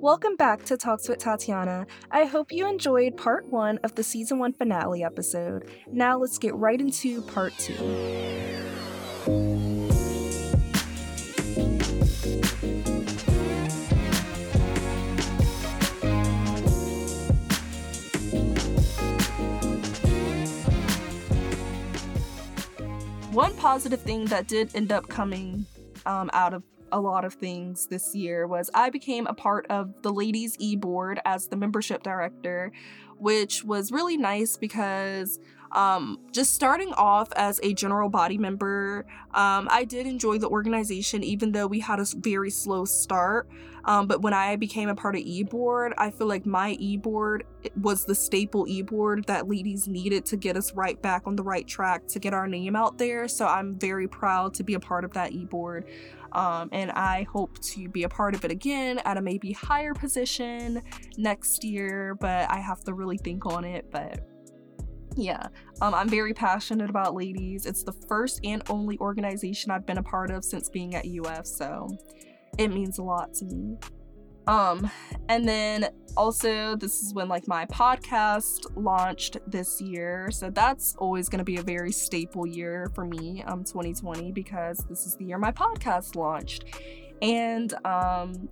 Welcome back to Talks with Tatiana. I hope you enjoyed part one of the season one finale episode. Now let's get right into part two. One positive thing that did end up coming um, out of a lot of things this year was I became a part of the ladies e board as the membership director, which was really nice because um, just starting off as a general body member, um, I did enjoy the organization, even though we had a very slow start. Um, but when I became a part of eBoard, I feel like my eBoard was the staple eBoard that ladies needed to get us right back on the right track to get our name out there. So I'm very proud to be a part of that eBoard. Um, and I hope to be a part of it again at a maybe higher position next year, but I have to really think on it. But yeah, um, I'm very passionate about ladies. It's the first and only organization I've been a part of since being at UF, so it means a lot to me. Um, and then also this is when like my podcast launched this year. So that's always going to be a very staple year for me, um 2020 because this is the year my podcast launched. And um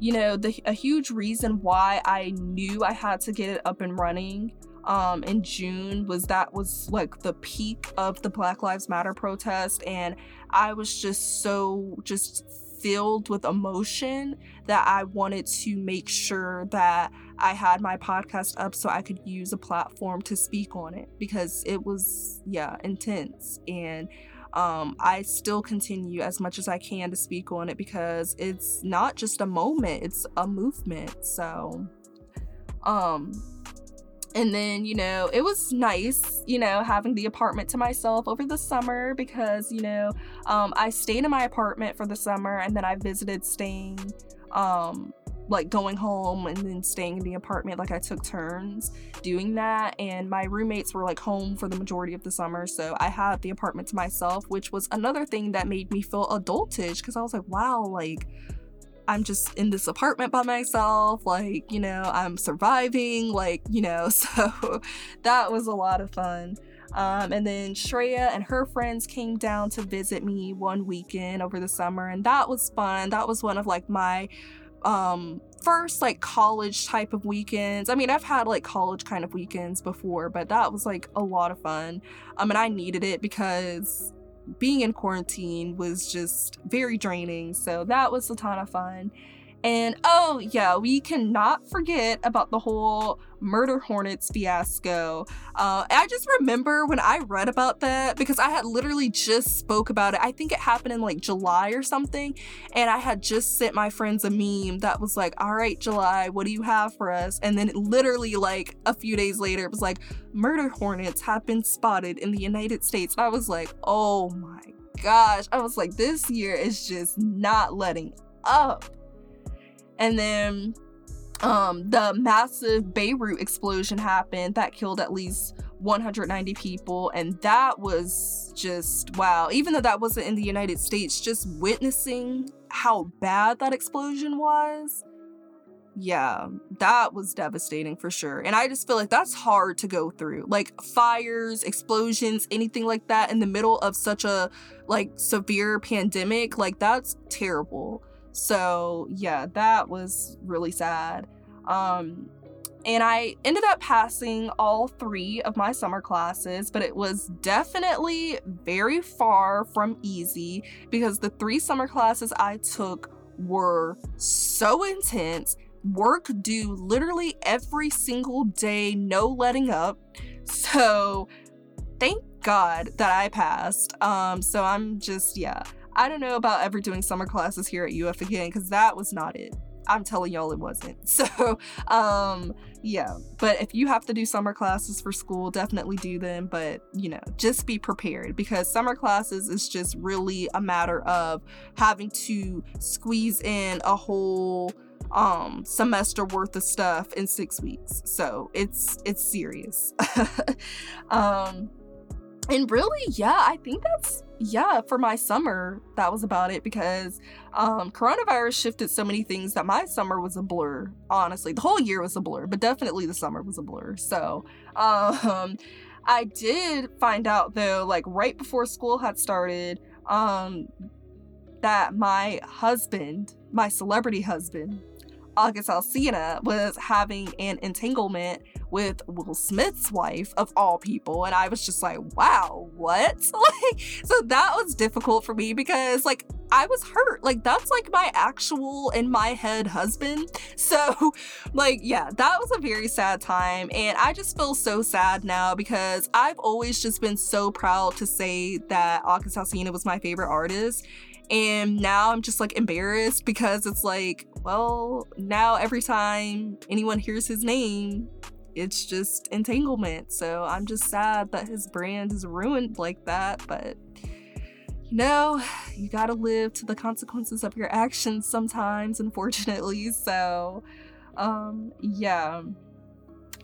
you know, the a huge reason why I knew I had to get it up and running um, in June was that was like the peak of the Black Lives Matter protest, and I was just so just filled with emotion that I wanted to make sure that I had my podcast up so I could use a platform to speak on it because it was, yeah, intense. And um, I still continue as much as I can to speak on it because it's not just a moment, it's a movement. So, um, and then, you know, it was nice, you know, having the apartment to myself over the summer because, you know, um, I stayed in my apartment for the summer and then I visited staying, um, like going home and then staying in the apartment. Like I took turns doing that. And my roommates were like home for the majority of the summer. So I had the apartment to myself, which was another thing that made me feel adultish because I was like, wow, like, I'm just in this apartment by myself, like, you know, I'm surviving, like, you know, so that was a lot of fun. Um, and then Shreya and her friends came down to visit me one weekend over the summer, and that was fun. That was one of like my um first like college type of weekends. I mean, I've had like college kind of weekends before, but that was like a lot of fun. Um, and I needed it because being in quarantine was just very draining. So that was a ton of fun. And oh, yeah, we cannot forget about the whole Murder Hornets fiasco. Uh, I just remember when I read about that because I had literally just spoke about it. I think it happened in like July or something. And I had just sent my friends a meme that was like, all right, July, what do you have for us? And then literally like a few days later, it was like, Murder Hornets have been spotted in the United States. And I was like, oh my gosh. I was like, this year is just not letting up. And then um, the massive Beirut explosion happened that killed at least 190 people. And that was just wow. Even though that wasn't in the United States, just witnessing how bad that explosion was. Yeah, that was devastating for sure. And I just feel like that's hard to go through. Like fires, explosions, anything like that in the middle of such a like severe pandemic, like that's terrible. So, yeah, that was really sad. Um, and I ended up passing all three of my summer classes, but it was definitely very far from easy because the three summer classes I took were so intense, work due literally every single day, no letting up. So, thank God that I passed. Um, so I'm just, yeah, I don't know about ever doing summer classes here at UF again because that was not it. I'm telling y'all it wasn't. So, um, yeah. But if you have to do summer classes for school, definitely do them. But, you know, just be prepared because summer classes is just really a matter of having to squeeze in a whole um semester worth of stuff in 6 weeks. So, it's it's serious. um and really, yeah, I think that's yeah, for my summer, that was about it because um coronavirus shifted so many things that my summer was a blur. Honestly, the whole year was a blur, but definitely the summer was a blur. So, um I did find out though like right before school had started um that my husband, my celebrity husband, August Alsina was having an entanglement with Will Smith's wife of all people and I was just like, "Wow, what?" like so that was difficult for me because like I was hurt. Like that's like my actual in my head husband. So like yeah, that was a very sad time and I just feel so sad now because I've always just been so proud to say that August Alsina was my favorite artist and now I'm just like embarrassed because it's like, well, now every time anyone hears his name, it's just entanglement. So I'm just sad that his brand is ruined like that. But you know, you gotta live to the consequences of your actions sometimes, unfortunately. So, um, yeah.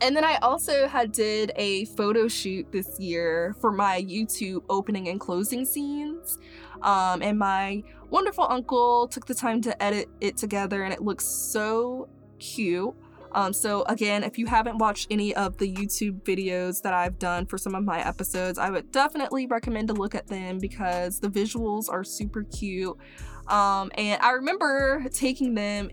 And then I also had did a photo shoot this year for my YouTube opening and closing scenes. Um, and my wonderful uncle took the time to edit it together, and it looks so cute. Um, so again, if you haven't watched any of the YouTube videos that I've done for some of my episodes, I would definitely recommend to look at them because the visuals are super cute. Um, and I remember taking them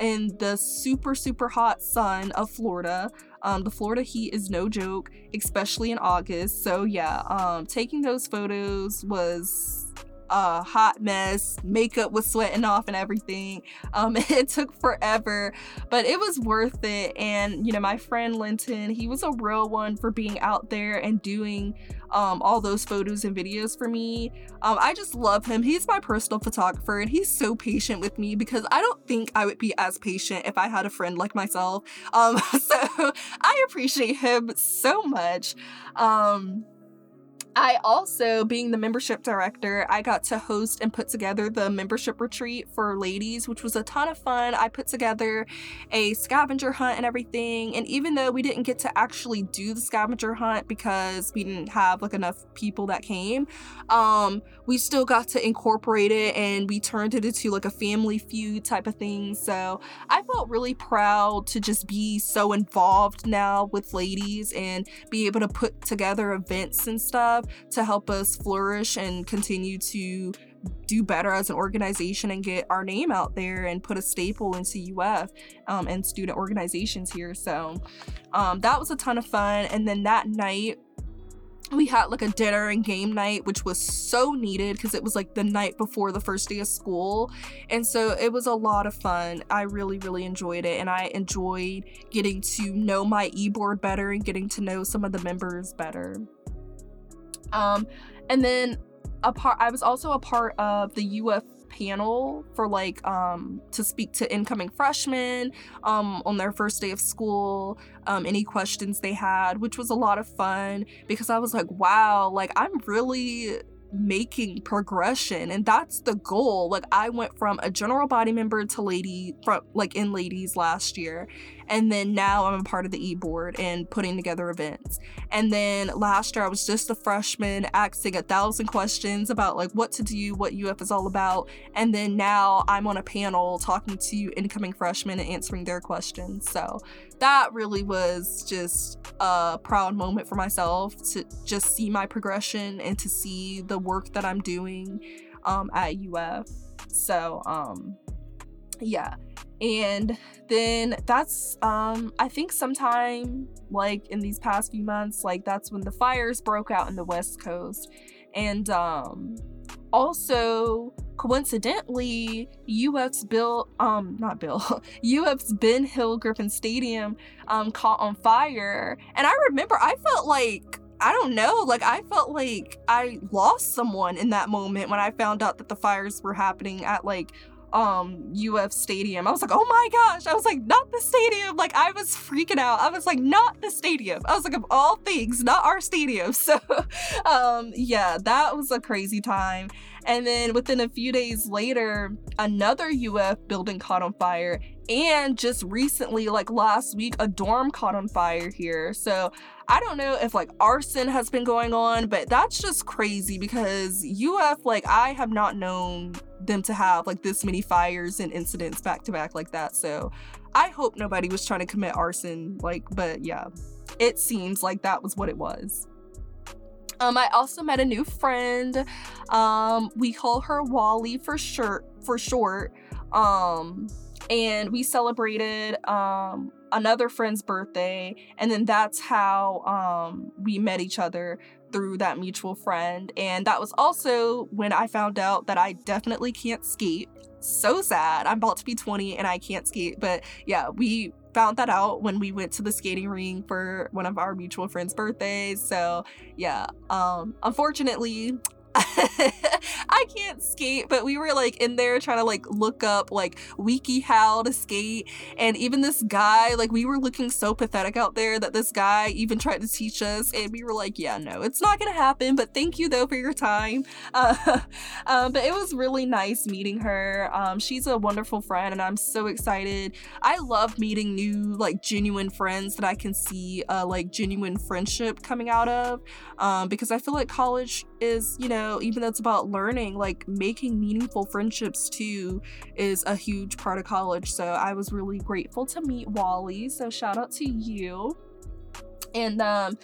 in the super super hot sun of Florida. Um, the Florida heat is no joke, especially in August. So yeah, um, taking those photos was a hot mess. Makeup was sweating off and everything. Um, it took forever, but it was worth it. And you know, my friend Linton, he was a real one for being out there and doing um, all those photos and videos for me. Um, I just love him. He's my personal photographer, and he's so patient with me because I don't think I would be as patient if I had a friend like myself. Um, so I appreciate him so much. Um, I also, being the membership director, I got to host and put together the membership retreat for ladies, which was a ton of fun. I put together a scavenger hunt and everything. And even though we didn't get to actually do the scavenger hunt because we didn't have like enough people that came, um, we still got to incorporate it and we turned it into like a family feud type of thing. So I felt really proud to just be so involved now with ladies and be able to put together events and stuff to help us flourish and continue to do better as an organization and get our name out there and put a staple into UF um, and student organizations here. So um, that was a ton of fun. And then that night, we had like a dinner and game night which was so needed because it was like the night before the first day of school and so it was a lot of fun i really really enjoyed it and i enjoyed getting to know my e-board better and getting to know some of the members better um, and then a part, I was also a part of the UF panel for like um to speak to incoming freshmen um on their first day of school um any questions they had which was a lot of fun because i was like wow like i'm really making progression. And that's the goal. Like i went from a general body member to lady from like in ladies last year and then now i'm a part of the e-board and putting together events and then last year i was just a freshman asking a thousand questions about like what to do what uf is all about and then now i'm on a panel talking to incoming freshmen and answering their questions so that really was just a proud moment for myself to just see my progression and to see the work that I'm doing um, at UF. So, um, yeah. And then that's, um, I think sometime like in these past few months, like that's when the fires broke out in the West Coast. And, um, also coincidentally uf's bill um not bill uf's ben hill griffin stadium um caught on fire and i remember i felt like I don't know. Like, I felt like I lost someone in that moment when I found out that the fires were happening at like um UF stadium. I was like, "Oh my gosh." I was like, "Not the stadium." Like I was freaking out. I was like, "Not the stadium." I was like, "Of all things, not our stadium." So um yeah, that was a crazy time. And then within a few days later, another UF building caught on fire and just recently, like last week, a dorm caught on fire here. So I don't know if like arson has been going on, but that's just crazy because UF, like, I have not known them to have like this many fires and incidents back to back like that. So I hope nobody was trying to commit arson, like, but yeah, it seems like that was what it was. Um, I also met a new friend. Um, we call her Wally for short. For short. Um, and we celebrated um another friend's birthday, and then that's how um we met each other through that mutual friend. And that was also when I found out that I definitely can't skate. So sad. I'm about to be 20 and I can't skate. But yeah, we found that out when we went to the skating ring for one of our mutual friends' birthdays. So yeah, um, unfortunately, I can't skate, but we were like in there trying to like look up like wiki how to skate. And even this guy, like we were looking so pathetic out there that this guy even tried to teach us. And we were like, yeah, no, it's not gonna happen. But thank you though for your time. Uh, um, but it was really nice meeting her. Um, she's a wonderful friend, and I'm so excited. I love meeting new like genuine friends that I can see uh, like genuine friendship coming out of. Um, because I feel like college is, you know, even though it's about learning, like making meaningful friendships too is a huge part of college. So I was really grateful to meet Wally. So shout out to you. And um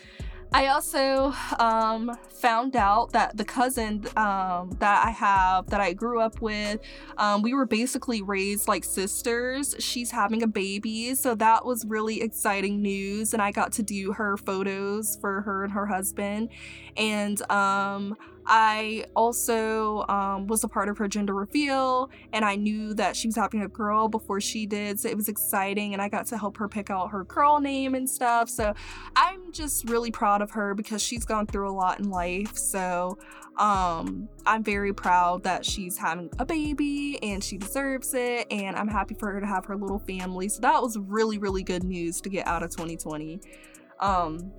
I also um, found out that the cousin um, that I have that I grew up with, um, we were basically raised like sisters. She's having a baby, so that was really exciting news. And I got to do her photos for her and her husband. And um, I also um, was a part of her gender reveal, and I knew that she was having a girl before she did, so it was exciting, and I got to help her pick out her girl name and stuff. So I'm just really proud of her because she's gone through a lot in life. So um, I'm very proud that she's having a baby and she deserves it, and I'm happy for her to have her little family. So that was really, really good news to get out of 2020. Um,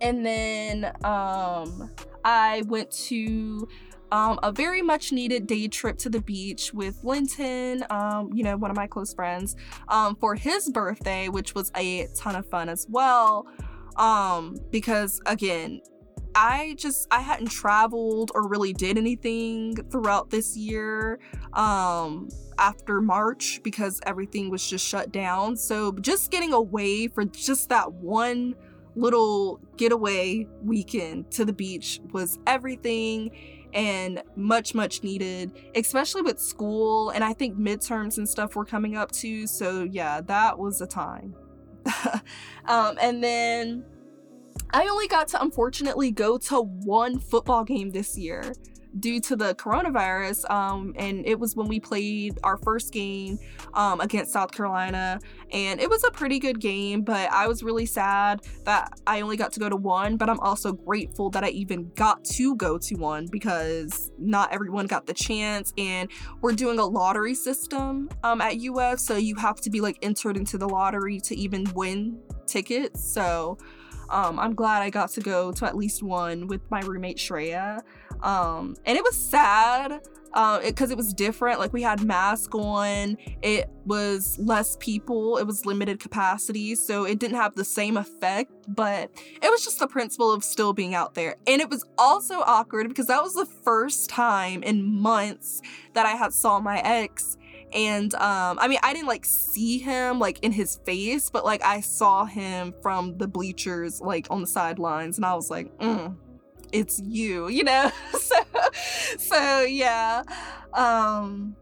and then um, I went to um, a very much needed day trip to the beach with Linton, um, you know, one of my close friends, um, for his birthday, which was a ton of fun as well. Um, because again, I just I hadn't traveled or really did anything throughout this year um after March because everything was just shut down. So just getting away for just that one little getaway weekend to the beach was everything and much much needed especially with school and i think midterms and stuff were coming up too so yeah that was a time. Um, and then i only got to unfortunately go to one football game this year due to the coronavirus. Um, and it was when we played our first game um, against South Carolina. And it was a pretty good game, but I was really sad that I only got to go to one. But I'm also grateful that I even got to go to one because not everyone got the chance. And we're doing a lottery system um, at UF. So you have to be like entered into the lottery to even win tickets. So um, I'm glad I got to go to at least one with my roommate Shreya. Um, and it was sad because uh, it, it, was different. Like we had mask on, it was less people, it was limited capacity, so it didn't have the same effect. But it was just the principle of still being out there, and it was also awkward because that was the first time in months that I had saw my ex. And um, I mean, I didn't like see him like in his face, but like I saw him from the bleachers, like on the sidelines, and I was like, mm it's you, you know? so so yeah. Um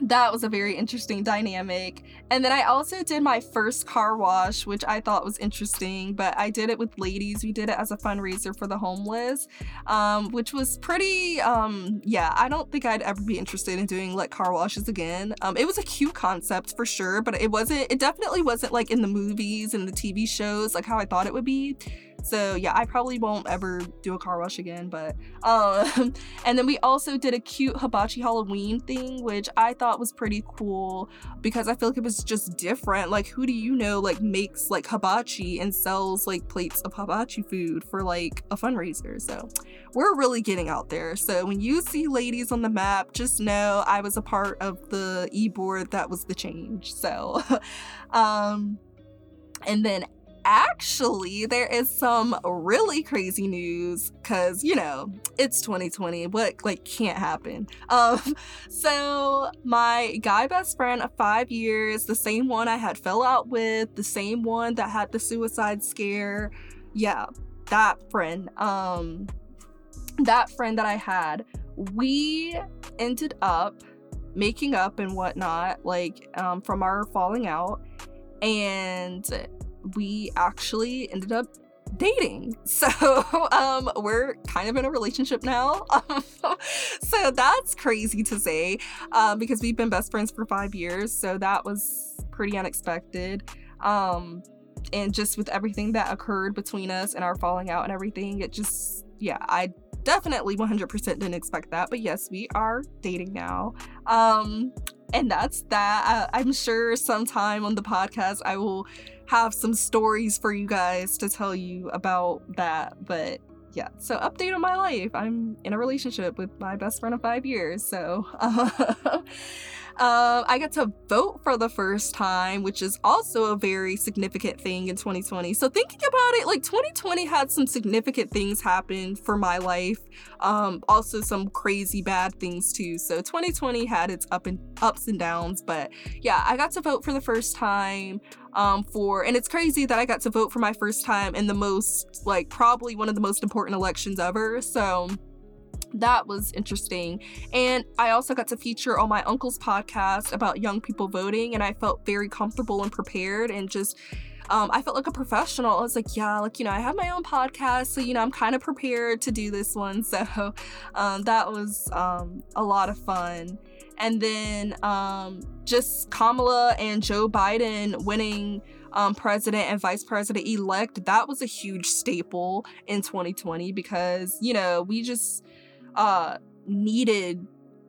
that was a very interesting dynamic. And then I also did my first car wash, which I thought was interesting, but I did it with ladies. We did it as a fundraiser for the homeless, um, which was pretty, um, yeah, I don't think I'd ever be interested in doing like car washes again. Um, it was a cute concept for sure, but it wasn't, it definitely wasn't like in the movies and the TV shows, like how I thought it would be. So yeah, I probably won't ever do a car wash again, but um and then we also did a cute hibachi Halloween thing, which I thought was pretty cool because I feel like it was just different. Like who do you know like makes like hibachi and sells like plates of hibachi food for like a fundraiser. So we're really getting out there. So when you see ladies on the map, just know I was a part of the e-board that was the change. So um and then actually there is some really crazy news because you know it's 2020 what like can't happen. Um so my guy best friend of five years the same one i had fell out with the same one that had the suicide scare. Yeah that friend um that friend that i had we ended up making up and whatnot like um from our falling out and we actually ended up dating. So um, we're kind of in a relationship now. so that's crazy to say um, because we've been best friends for five years. So that was pretty unexpected. Um, and just with everything that occurred between us and our falling out and everything, it just, yeah, I definitely 100% didn't expect that. But yes, we are dating now. Um, and that's that. I, I'm sure sometime on the podcast I will have some stories for you guys to tell you about that. But yeah, so update on my life. I'm in a relationship with my best friend of five years. So uh, Um, I got to vote for the first time, which is also a very significant thing in 2020. So thinking about it, like 2020 had some significant things happen for my life. Um, also some crazy bad things too. So 2020 had its up and ups and downs, but yeah, I got to vote for the first time um, for, and it's crazy that I got to vote for my first time in the most, like, probably one of the most important elections ever. So that was interesting. And I also got to feature on my uncle's podcast about young people voting, and I felt very comfortable and prepared and just. Um, I felt like a professional. I was like, yeah, like, you know, I have my own podcast, so, you know, I'm kind of prepared to do this one. So um, that was um, a lot of fun. And then um, just Kamala and Joe Biden winning um, president and vice president elect, that was a huge staple in 2020 because, you know, we just uh, needed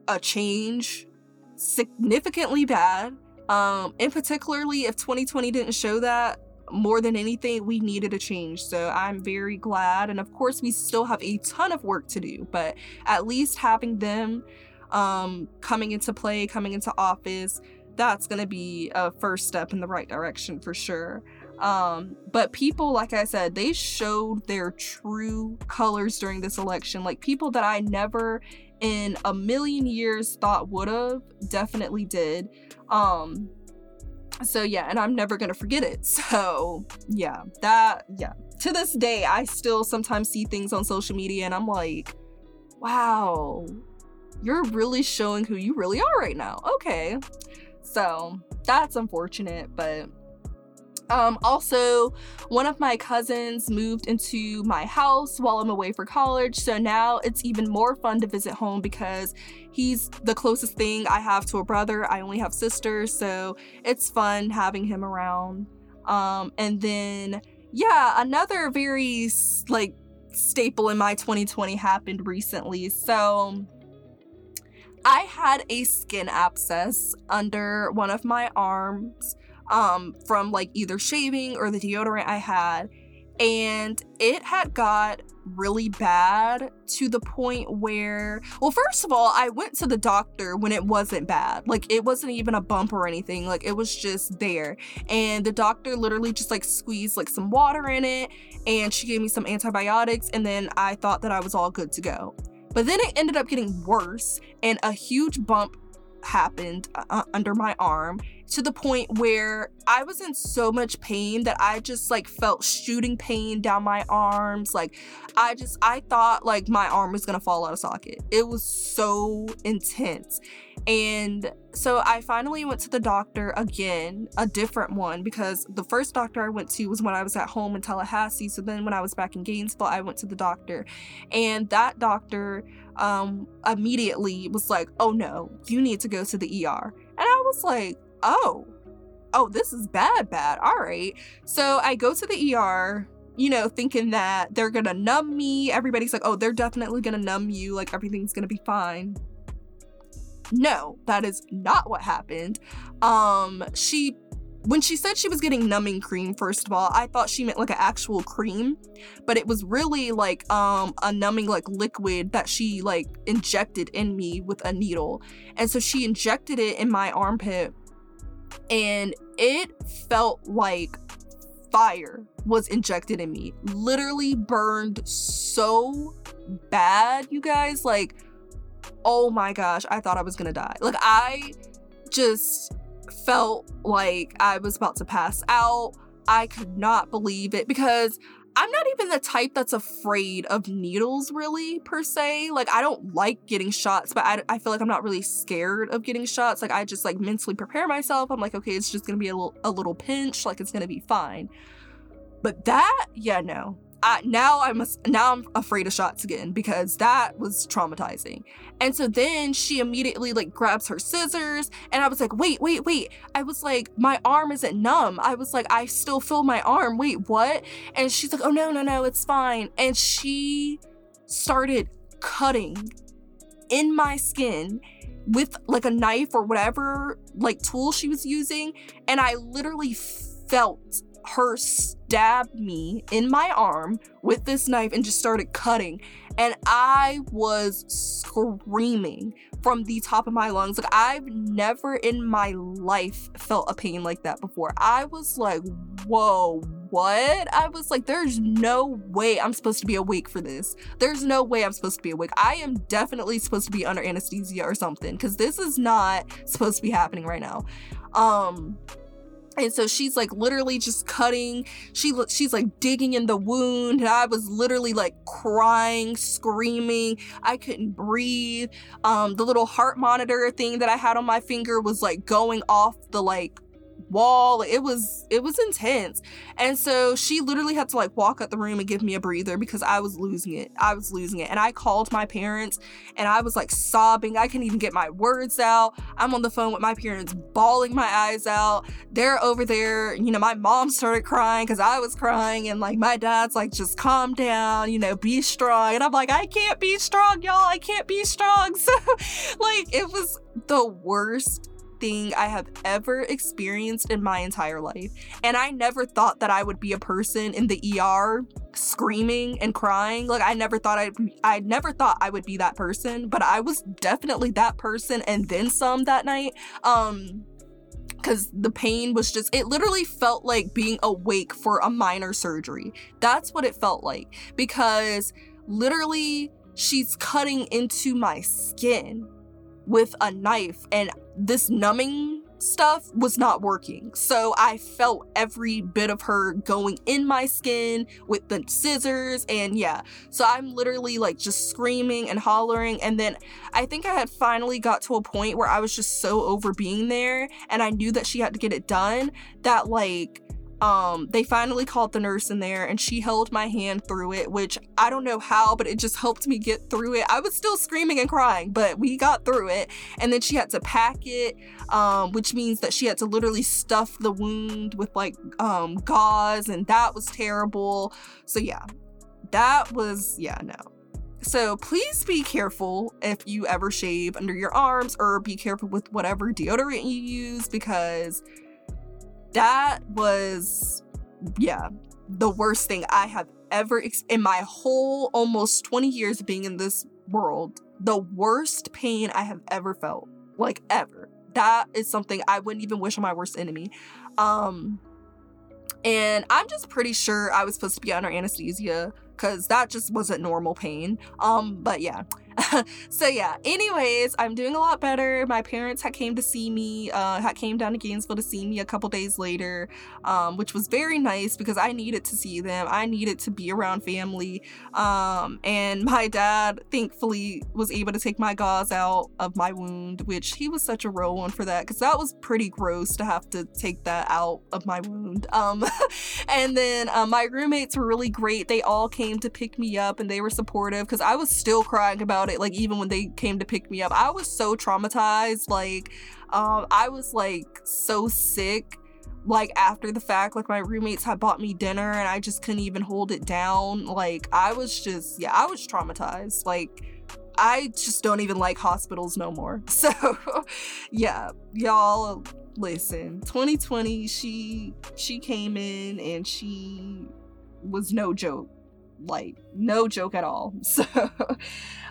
a change significantly bad. Um, and particularly if 2020 didn't show that more than anything, we needed a change. So I'm very glad. And of course, we still have a ton of work to do, but at least having them um, coming into play, coming into office, that's going to be a first step in the right direction for sure. Um, but people, like I said, they showed their true colors during this election. Like people that I never in a million years thought would have definitely did. Um, so yeah, and I'm never gonna forget it. So yeah, that yeah. To this day, I still sometimes see things on social media and I'm like, wow, you're really showing who you really are right now. Okay. So that's unfortunate, but um, also, one of my cousins moved into my house while I'm away for college, so now it's even more fun to visit home because he's the closest thing I have to a brother. I only have sisters, so it's fun having him around. Um, and then, yeah, another very like staple in my 2020 happened recently. So, I had a skin abscess under one of my arms um, from like either shaving or the deodorant I had. And it had got really bad to the point where, well, first of all, I went to the doctor when it wasn't bad. Like, it wasn't even a bump or anything. Like, it was just there. And the doctor literally just like squeezed like some water in it and she gave me some antibiotics. And then I thought that I was all good to go. But then it ended up getting worse and a huge bump happened uh, under my arm to the point where I was in so much pain that I just like felt shooting pain down my arms. Like I just I thought like my arm was gonna fall out of socket. It was so intense. And so I finally went to the doctor again, a different one, because the first doctor I went to was when I was at home in Tallahassee. So then when I was back in Gainesville, I went to the doctor. And that doctor um immediately was like, oh no, you need to go to the ER. And I was like, oh, oh, this is bad, bad. All right. So I go to the ER, you know, thinking that they're gonna numb me. Everybody's like, oh, they're definitely gonna numb you, like everything's gonna be fine. No, that is not what happened. Um, she when she said she was getting numbing cream first of all i thought she meant like an actual cream but it was really like um a numbing like liquid that she like injected in me with a needle. And so she injected it in my armpit and it felt like fire was injected in me. Literally burned so bad you guys like oh my gosh i thought i was gonna die. Like i just felt like I was about to pass out. I could not believe it because I'm not even the type that's afraid of needles, really, per se. Like, I don't like getting shots, but I, I feel like I'm not really scared of getting shots. Like, I just like mentally prepare myself. I'm like, okay, it's just gonna be a little, a little pinch, like, it's gonna be fine. But that, yeah, no. I, now I'm now I'm afraid of shots again because that was traumatizing. And so then she immediately like grabs her scissors and I was like, "Wait, wait, wait." I was like, "My arm isn't numb." I was like, "I still feel my arm." Wait, what? And she's like, "Oh no, no, no, it's fine." And she started cutting in my skin with like a knife or whatever like tool she was using and I literally felt her stabbed me in my arm with this knife and just started cutting. And I was screaming from the top of my lungs. Like, I've never in my life felt a pain like that before. I was like, whoa, what? I was like, there's no way I'm supposed to be awake for this. There's no way I'm supposed to be awake. I am definitely supposed to be under anesthesia or something because this is not supposed to be happening right now. Um, and so she's like literally just cutting. She she's like digging in the wound. And i was literally like crying screaming. I couldn't breathe. Um the little heart monitor thing that i had on my finger was like going off the like wall. It was it was intense. And so she literally had to like walk out the room and give me a breather because I was losing it. I was losing it. And I called my parents and I was like sobbing. I couldn't even get my words out. I'm on the phone with my parents bawling my eyes out. They're over there, you know, my mom started crying cuz I was crying and like my dad's like just calm down, you know, be strong. And I'm like I can't be strong, y'all. I can't be strong. So like it was the worst thing I have ever experienced in my entire life. And I never thought that I would be a person in the ER screaming and crying. Like I never thought I'd I never thought I would be that person, but I was definitely that person and then some that night. Um because the pain was just, it literally felt like being awake for a minor surgery. That's what it felt like. Because literally, she's cutting into my skin with a knife and this numbing stuff was not working. So I felt every bit of her going in my skin with the scissors and yeah. So I'm literally like just screaming and hollering and then I think I had finally got to a point where I was just so over being there and I knew that she had to get it done that like um they finally called the nurse in there and she held my hand through it which i don't know how but it just helped me get through it. I was still screaming and crying but we got through it and then she had to pack it um which means that she had to literally stuff the wound with like um gauze and that was terrible. So yeah that was yeah no. So please be careful if you ever shave under your arms or be careful with whatever deodorant you use because that was yeah the worst thing i have ever ex- in my whole almost 20 years of being in this world the worst pain i have ever felt like ever. That is something i wouldn't even wish on my worst enemy. Um and i'm just pretty sure i was supposed to be under anesthesia because that just wasn't normal pain. Um but yeah so yeah anyways i'm doing a lot better. My parents had came to see me uh had came down to gainesville to see me a couple days later um which was very nice because i needed to see them. I needed to be around family. Um and my dad thankfully was able to take my gauze out of my wound which he was such a real one for that because that was pretty gross to have to take that out of my wound. Um and then uh, my roommates were really great. They all came to pick me up and they were supportive because i was still crying about it like even when they came to pick me up. I was so traumatized like um i was like so sick like after the fact like my roommates had bought me dinner and i just couldn't even hold it down. Like i was just yeah i was traumatized. Like i just don't even like hospitals no more. So yeah y'all listen 2020 she she came in and she was no joke. Like no joke at all. So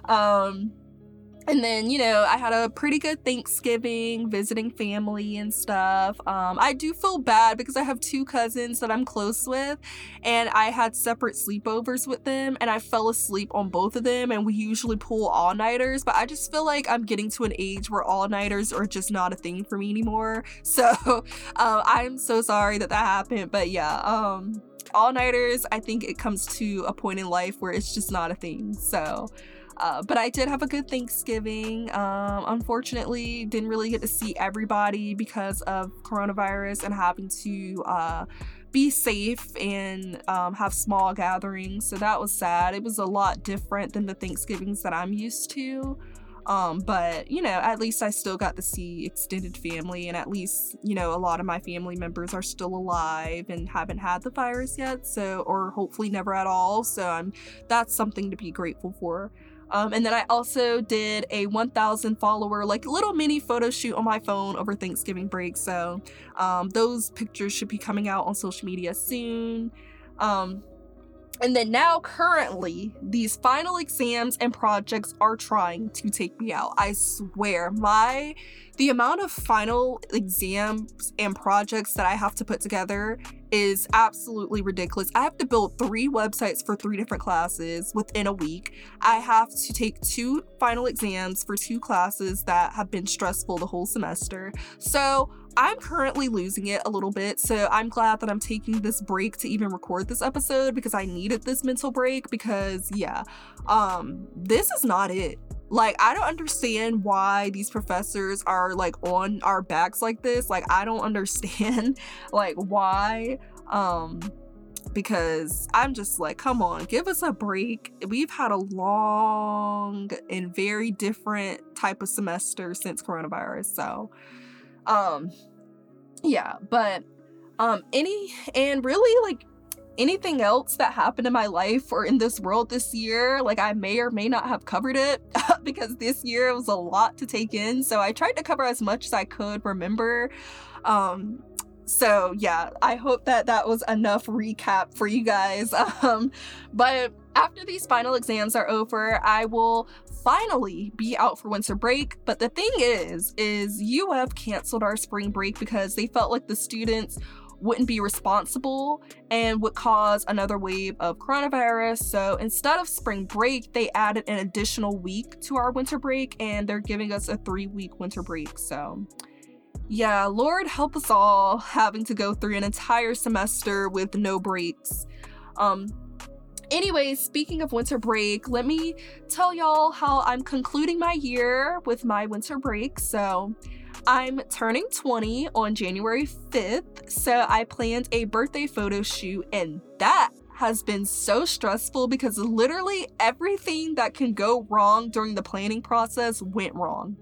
um and then you know i had a pretty good thanksgiving visiting family and stuff. Um, i do feel bad because i have two cousins that i'm close with and i had separate sleepovers with them and i fell asleep on both of them and we usually pull all-nighters but i just feel like i'm getting to an age where all-nighters are just not a thing for me anymore. So uh, i'm so sorry that that happened but yeah um all-nighters i think it comes to a point in life where it's just not a thing. So uh, but I did have a good Thanksgiving. Um, unfortunately, didn't really get to see everybody because of coronavirus and having to uh, be safe and um, have small gatherings. So that was sad. It was a lot different than the Thanksgivings that I'm used to. Um, but you know, at least I still got to see extended family, and at least you know a lot of my family members are still alive and haven't had the virus yet, so or hopefully never at all. So I'm that's something to be grateful for. Um, and then I also did a 1,000 follower, like little mini photo shoot on my phone over Thanksgiving break. So um, those pictures should be coming out on social media soon. Um, and then now, currently, these final exams and projects are trying to take me out. I swear, my the amount of final exams and projects that I have to put together is absolutely ridiculous. I have to build three websites for three different classes within a week. I have to take two final exams for two classes that have been stressful the whole semester. So I'm currently losing it a little bit. So I'm glad that I'm taking this break to even record this episode because I needed this mental break because yeah, um this is not it. Like, I don't understand why these professors are like on our backs like this. Like, I don't understand like why. Um, because I'm just like, come on, give us a break. We've had a long and very different type of semester since coronavirus. So, um, yeah, but um, any and really like anything else that happened in my life or in this world this year, like I may or may not have covered it because this year it was a lot to take in. So I tried to cover as much as I could remember. Um, so yeah, I hope that that was enough recap for you guys. Um, but after these final exams are over, I will finally be out for winter break. But the thing is, is UF canceled our spring break because they felt like the students wouldn't be responsible and would cause another wave of coronavirus. So instead of spring break, they added an additional week to our winter break and they're giving us a three week winter break. So yeah, Lord help us all having to go through an entire semester with no breaks. Um, Anyways, speaking of winter break, let me tell y'all how I'm concluding my year with my winter break. So, I'm turning 20 on January 5th, so I planned a birthday photo shoot, and that has been so stressful because literally everything that can go wrong during the planning process went wrong.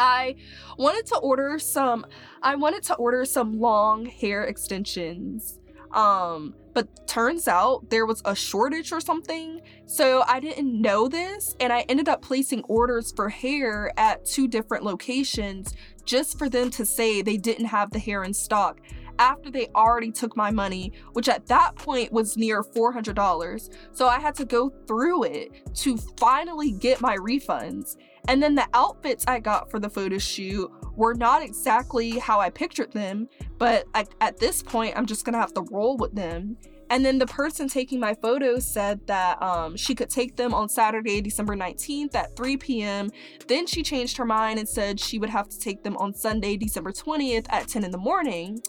I wanted to order some I wanted to order some long hair extensions. Um but turns out there was a shortage or something. So I didn't know this, and I ended up placing orders for hair at two different locations just for them to say they didn't have the hair in stock after they already took my money, which at that point was near $400. So I had to go through it to finally get my refunds. And then the outfits I got for the photo shoot were not exactly how I pictured them, but I, at this point, I'm just gonna have to roll with them. And then the person taking my photos said that um, she could take them on Saturday, December 19th at 3 p.m. Then she changed her mind and said she would have to take them on Sunday, December 20th at 10 in the morning.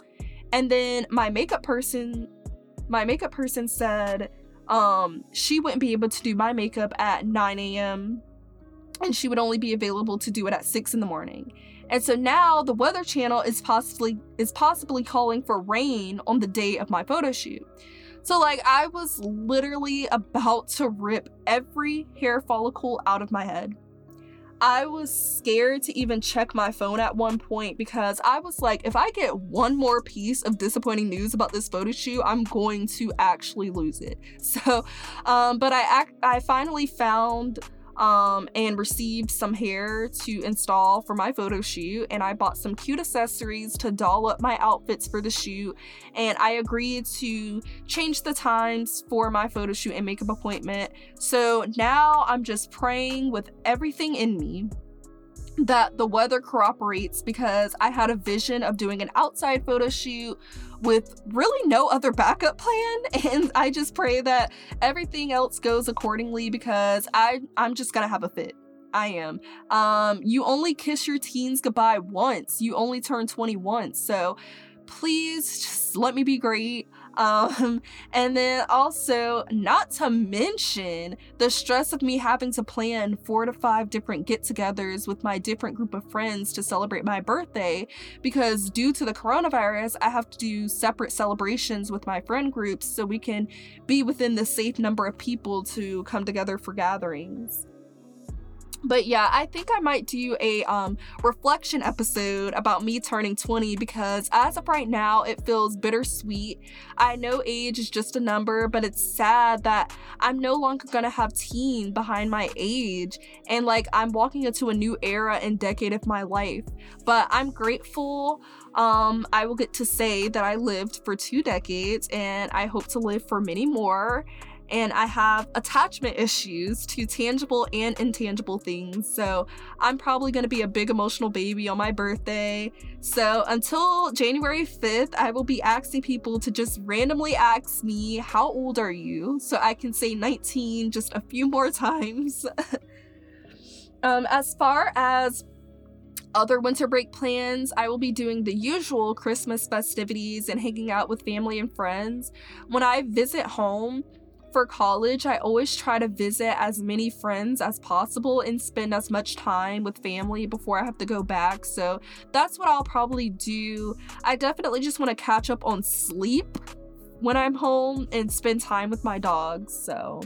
And then my makeup person, my makeup person said um, she wouldn't be able to do my makeup at 9 a.m. and she would only be available to do it at 6 in the morning. And so now the Weather Channel is possibly is possibly calling for rain on the day of my photo shoot. So like I was literally about to rip every hair follicle out of my head. I was scared to even check my phone at one point because I was like, if I get one more piece of disappointing news about this photo shoot, I'm going to actually lose it. So, um, but I I finally found um, and received some hair to install for my photo shoot. And I bought some cute accessories to doll up my outfits for the shoot. And I agreed to change the times for my photo shoot and makeup appointment. So now I'm just praying with everything in me that the weather cooperates because I had a vision of doing an outside photo shoot with really no other backup plan and I just pray that everything else goes accordingly because I I'm just going to have a fit. I am. Um you only kiss your teens goodbye once. You only turn 20 once. So please just let me be great. Um, and then also, not to mention the stress of me having to plan four to five different get togethers with my different group of friends to celebrate my birthday, because due to the coronavirus, I have to do separate celebrations with my friend groups so we can be within the safe number of people to come together for gatherings but yeah i think i might do a um reflection episode about me turning 20 because as of right now it feels bittersweet. I know age is just a number but it's sad that i'm no longer gonna have teen behind my age. And like i'm walking into a new era and decade of my life. But i'm grateful um i will get to say that i lived for two decades and i hope to live for many more and I have attachment issues to tangible and intangible things. So I'm probably going to be a big emotional baby on my birthday. So until January 5th, I will be asking people to just randomly ask me, How old are you? So I can say 19 just a few more times. um, as far as other winter break plans, I will be doing the usual Christmas festivities and hanging out with family and friends. When I visit home, for college, I always try to visit as many friends as possible and spend as much time with family before I have to go back. So that's what I'll probably do. I definitely just want to catch up on sleep when I'm home and spend time with my dogs. So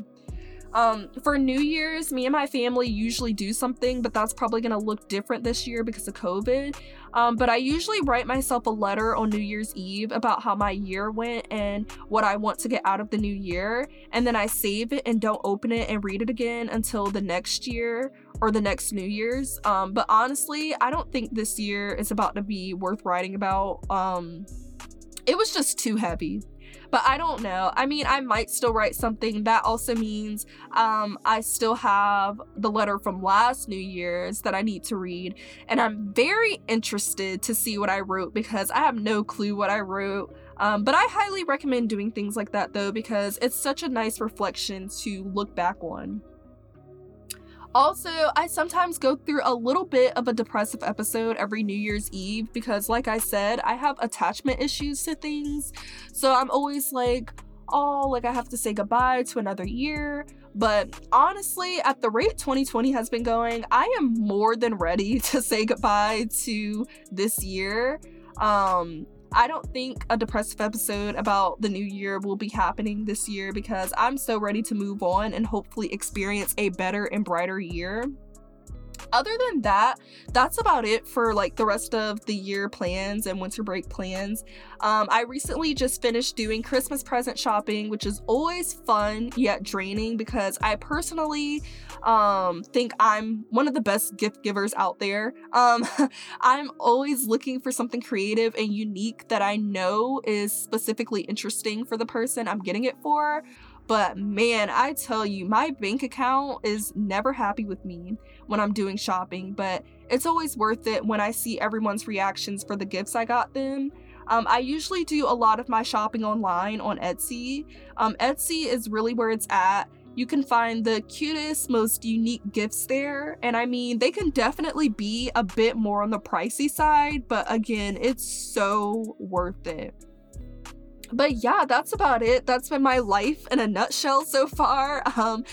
um, for New Year's, me and my family usually do something, but that's probably gonna look different this year because of COVID. Um, but I usually write myself a letter on New Year's Eve about how my year went and what I want to get out of the new year. And then I save it and don't open it and read it again until the next year or the next New Year's. Um, but honestly, I don't think this year is about to be worth writing about. Um, it was just too heavy but I don't know. I mean, I might still write something. That also means um, I still have the letter from last New Year's that I need to read. And I'm very interested to see what I wrote because I have no clue what I wrote. Um, but I highly recommend doing things like that though because it's such a nice reflection to look back on. Also, I sometimes go through a little bit of a depressive episode every New Year's Eve because, like I said, I have attachment issues to things. So I'm always like, oh, like I have to say goodbye to another year. But honestly, at the rate 2020 has been going, I am more than ready to say goodbye to this year. Um, I don't think a depressive episode about the new year will be happening this year because I'm so ready to move on and hopefully experience a better and brighter year other than that, that's about it for like the rest of the year plans and winter break plans. Um, I recently just finished doing Christmas present shopping, which is always fun yet draining because I personally um, think I'm one of the best gift givers out there. Um, I'm always looking for something creative and unique that I know is specifically interesting for the person I'm getting it for. But man, I tell you, my bank account is never happy with me when I'm doing shopping, but it's always worth it when I see everyone's reactions for the gifts I got them. Um, I usually do a lot of my shopping online on Etsy. Um, Etsy is really where it's at. You can find the cutest, most unique gifts there. And I mean, they can definitely be a bit more on the pricey side, but again, it's so worth it but yeah, that's about it. That's been my life in a nutshell so far. Um,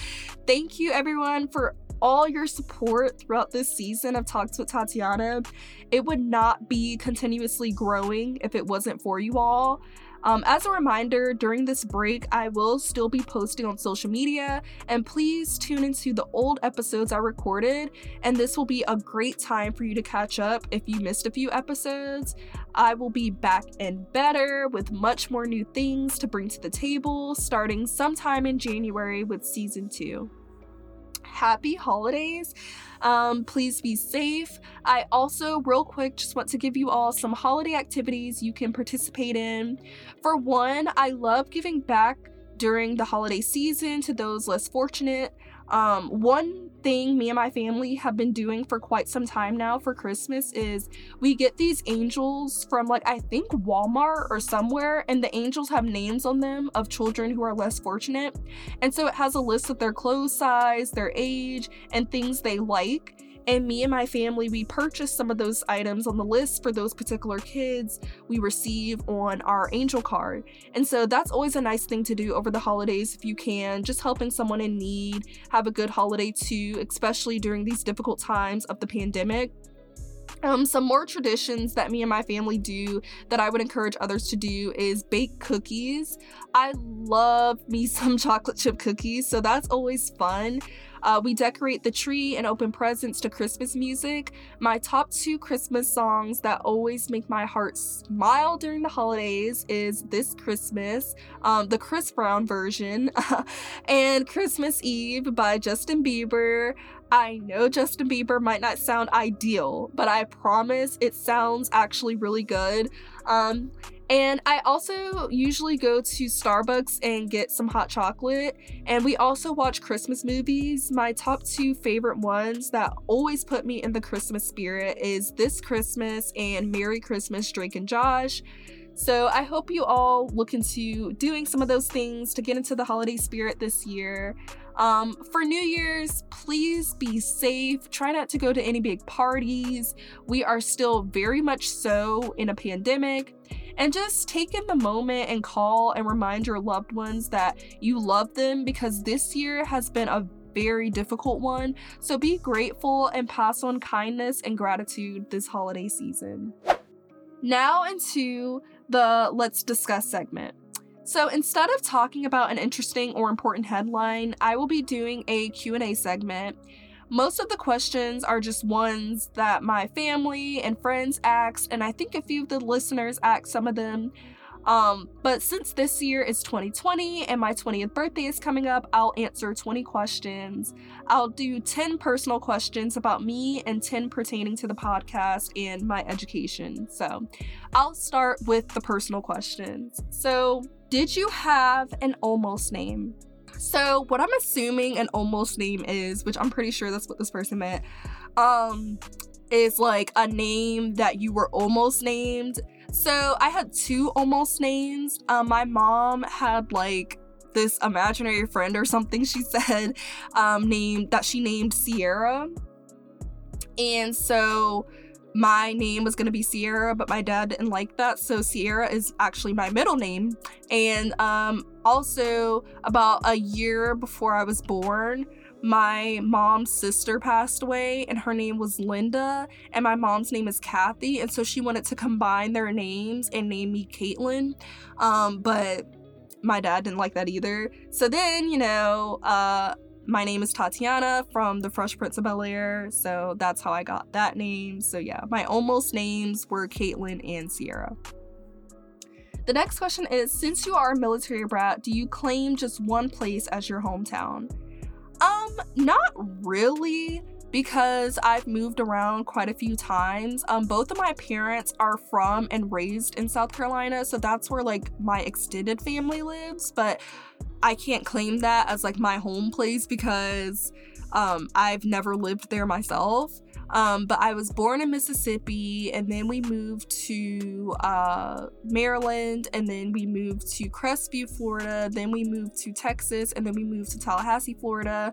thank you everyone for all your support throughout this season of Talks with Tatiana. It would not be continuously growing if it wasn't for you all. Um, as a reminder, during this break, I will still be posting on social media, and please tune into the old episodes I recorded. And this will be a great time for you to catch up if you missed a few episodes. I will be back and better with much more new things to bring to the table starting sometime in January with season two. Happy holidays! Um, please be safe. I also, real quick, just want to give you all some holiday activities you can participate in. For one, I love giving back during the holiday season to those less fortunate. Um, one thing me and my family have been doing for quite some time now for Christmas is we get these angels from like I think Walmart or somewhere, and the angels have names on them of children who are less fortunate. And so it has a list of their clothes size, their age, and things they like. And me and my family, we purchased some of those items on the list for those particular kids we receive on our angel card. And so that's always a nice thing to do over the holidays if you can, just helping someone in need have a good holiday too, especially during these difficult times of the pandemic. Um, some more traditions that me and my family do that I would encourage others to do is bake cookies. I love me some chocolate chip cookies, so that's always fun. Uh, we decorate the tree and open presents to Christmas music. My top two Christmas songs that always make my heart smile during the holidays is This Christmas, um, the Chris Brown version, and Christmas Eve by Justin Bieber. I know Justin Bieber might not sound ideal, but I promise it sounds actually really good. Um, and I also usually go to Starbucks and get some hot chocolate. And we also watch Christmas movies. My top two favorite ones that always put me in the Christmas spirit is This Christmas and Merry Christmas, Drake and Josh. So I hope you all look into doing some of those things to get into the holiday spirit this year. Um, for New Year's, please be safe. Try not to go to any big parties. We are still very much so in a pandemic. And just take in the moment and call and remind your loved ones that you love them because this year has been a very difficult one. So be grateful and pass on kindness and gratitude this holiday season. Now into the let's discuss segment. So instead of talking about an interesting or important headline, I will be doing a Q&A segment. Most of the questions are just ones that my family and friends asked, and I think a few of the listeners asked some of them. Um, but since this year is 2020 and my 20th birthday is coming up, I'll answer 20 questions. I'll do 10 personal questions about me and 10 pertaining to the podcast and my education. So I'll start with the personal questions. So, did you have an almost name? So, what I'm assuming an almost name is, which I'm pretty sure that's what this person meant, um, is like a name that you were almost named so I had two almost names. Um, my mom had like this imaginary friend or something she said um, named that she named Sierra. And so my name was going to be Sierra, but my dad didn't like that. So Sierra is actually my middle name. And um, also, about a year before I was born, my mom's sister passed away and her name was Linda and my mom's name is Kathy and so she wanted to combine their names and name me Caitlin um, but my dad didn't like that either so then you know uh, my name is Tatiana from the Fresh Prince of Bel Air so that's how I got that name so yeah my almost names were Caitlin and Sierra the next question is Since you are a military brat, do you claim just one place as your hometown? Um, not really because I've moved around quite a few times. Um, both of my parents are from and raised in South Carolina, so that's where like my extended family lives, but I can't claim that as like my home place because um, I've never lived there myself. Um, but I was born in Mississippi, and then we moved to uh, Maryland, and then we moved to Crestview, Florida. Then we moved to Texas, and then we moved to Tallahassee, Florida.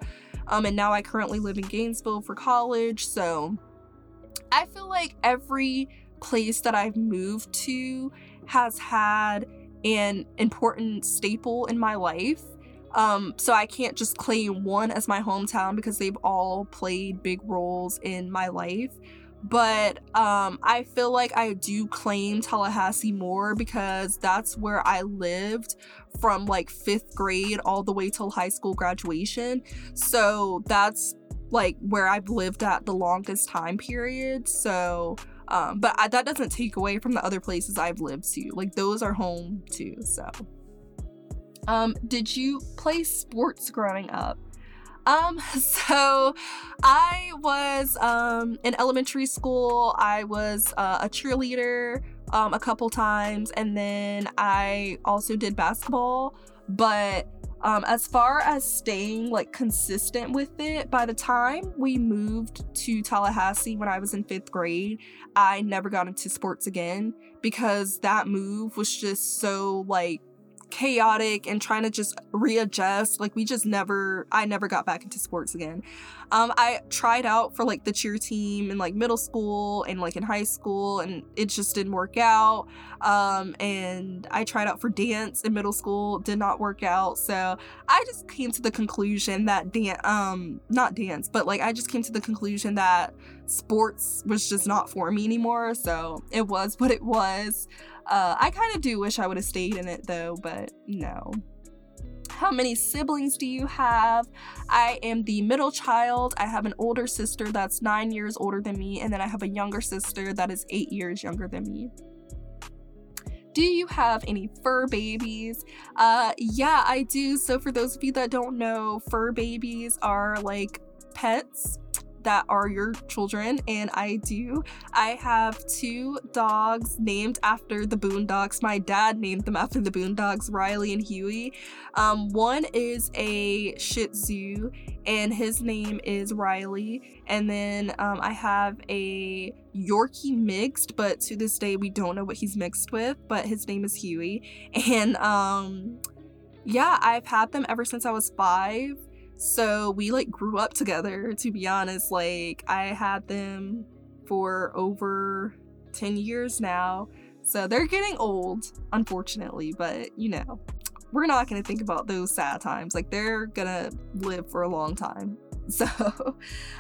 Um, and now I currently live in Gainesville for college. So I feel like every place that I've moved to has had an important staple in my life. Um, so I can't just claim one as my hometown because they've all played big roles in my life. but um, I feel like I do claim Tallahassee more because that's where I lived from like fifth grade all the way till high school graduation. So that's like where I've lived at the longest time period. So, um, but I, that doesn't take away from the other places I've lived too. Like those are home too. So, um, did you play sports growing up? Um, so I was um in elementary school. I was uh, a cheerleader um a couple times, and then I also did basketball. But um, as far as staying like consistent with it, by the time we moved to Tallahassee when I was in fifth grade, I never got into sports again because that move was just so like chaotic and trying to just readjust. Like we just never I never got back into sports again. Um I tried out for like the cheer team in like middle school and like in high school and it just didn't work out. Um and I tried out for dance in middle school, did not work out. So I just came to the conclusion that dance um not dance, but like I just came to the conclusion that sports was just not for me anymore. So it was what it was. Uh, I kind of do wish I would have stayed in it though, but no. How many siblings do you have? I am the middle child. I have an older sister that's nine years older than me, and then I have a younger sister that is eight years younger than me. Do you have any fur babies? Uh, yeah, I do. So, for those of you that don't know, fur babies are like pets that are your children, and I do. I have two dogs named after the Boondocks. My dad named them after the Boondocks, Riley and Huey. Um, one is a Shih Tzu, and his name is Riley. And then um, I have a Yorkie mixed, but to this day we don't know what he's mixed with, but his name is Huey. And um, yeah, I've had them ever since I was five. So we like grew up together, to be honest. Like I had them for over 10 years now. So they're getting old, unfortunately, but you know, we're not going to think about those sad times. Like they're going to live for a long time. So,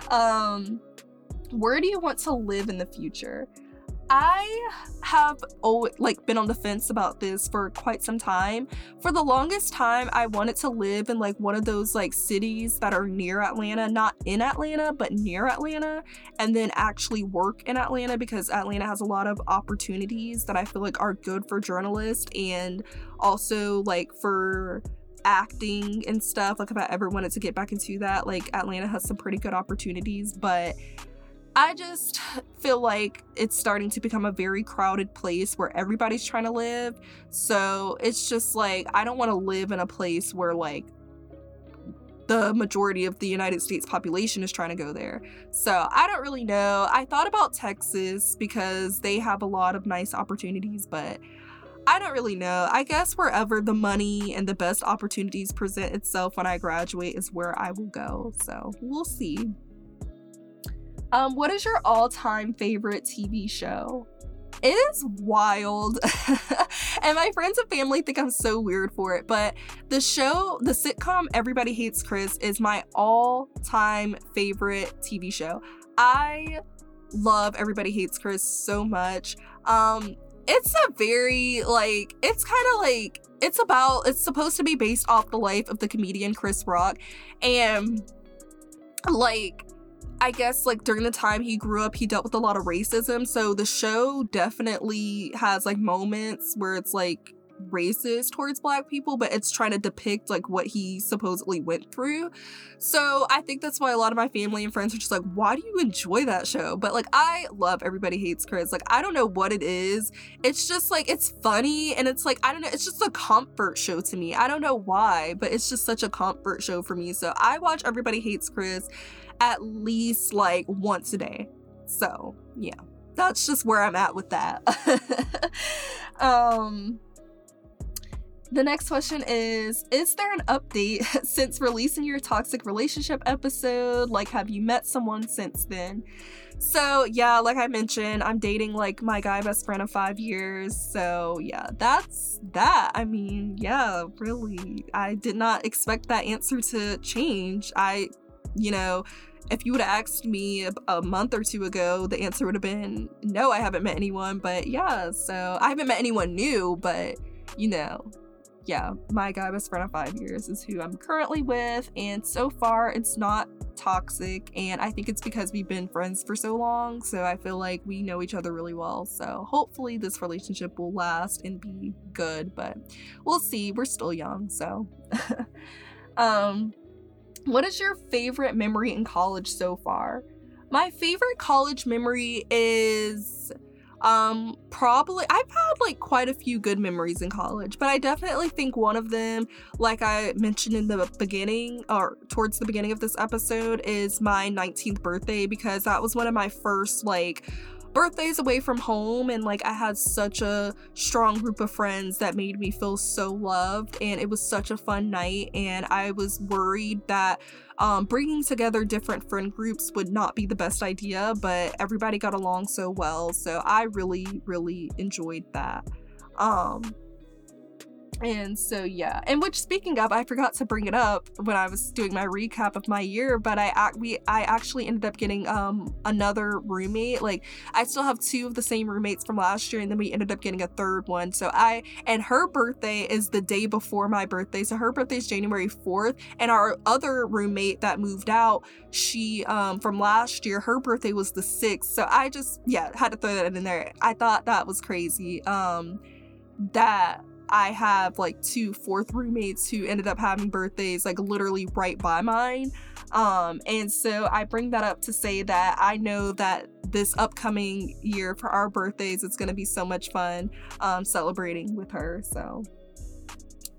um where do you want to live in the future? I have always, like been on the fence about this for quite some time. For the longest time, I wanted to live in like one of those like cities that are near Atlanta, not in Atlanta, but near Atlanta, and then actually work in Atlanta because Atlanta has a lot of opportunities that I feel like are good for journalists and also like for acting and stuff. Like if I ever wanted to get back into that, like Atlanta has some pretty good opportunities, but I just feel like it's starting to become a very crowded place where everybody's trying to live. So it's just like, I don't want to live in a place where, like, the majority of the United States population is trying to go there. So I don't really know. I thought about Texas because they have a lot of nice opportunities, but I don't really know. I guess wherever the money and the best opportunities present itself when I graduate is where I will go. So we'll see. Um, what is your all-time favorite TV show? It is wild. and my friends and family think I'm so weird for it, but the show, the sitcom Everybody Hates Chris is my all-time favorite TV show. I love Everybody Hates Chris so much. Um it's a very like it's kind of like it's about it's supposed to be based off the life of the comedian Chris Rock and like I guess like during the time he grew up, he dealt with a lot of racism. So the show definitely has like moments where it's like racist towards black people, but it's trying to depict like what he supposedly went through. So I think that's why a lot of my family and friends are just like, why do you enjoy that show? But like, I love Everybody Hates Chris. Like, I don't know what it is. It's just like, it's funny and it's like, I don't know, it's just a comfort show to me. I don't know why, but it's just such a comfort show for me. So I watch Everybody Hates Chris at least like once a day. So, yeah. That's just where I'm at with that. um the next question is Is there an update since releasing your toxic relationship episode? Like, have you met someone since then? So, yeah, like I mentioned, I'm dating like my guy best friend of five years. So, yeah, that's that. I mean, yeah, really. I did not expect that answer to change. I, you know, if you would have asked me a, month or two ago, the answer would have been no, I haven't met anyone. But yeah, so I haven't met anyone new, but you know, yeah, my guy best friend of five years is who I'm currently with, and so far it's not toxic. And I think it's because we've been friends for so long, so I feel like we know each other really well. So hopefully this relationship will last and be good, but we'll see. We're still young, so. um, what is your favorite memory in college so far? My favorite college memory is um, probably I've had like quite a few good memories in college, but I definitely think one of them, like I mentioned in the beginning or towards the beginning of this episode, is my 19th birthday because that was one of my first like birthdays away from home and like I had such a strong group of friends that made me feel so loved and it was such a fun night and I was worried that um, bringing together different friend groups would not be the best idea but everybody got along so well so I really really enjoyed that. Um and so yeah, and which speaking of, I forgot to bring it up when I was doing my recap of my year, but I we I actually ended up getting um another roommate. Like I still have two of the same roommates from last year, and then we ended up getting a third one. So I and her birthday is the day before my birthday, so her birthday is January fourth, and our other roommate that moved out, she um from last year, her birthday was the sixth. So I just yeah had to throw that in there. I thought that was crazy. Um that I have like two fourth roommates who ended up having birthdays like literally right by mine. Um, and so I bring that up to say that I know that this upcoming year for our birthdays, it's going to be so much fun um, celebrating with her. So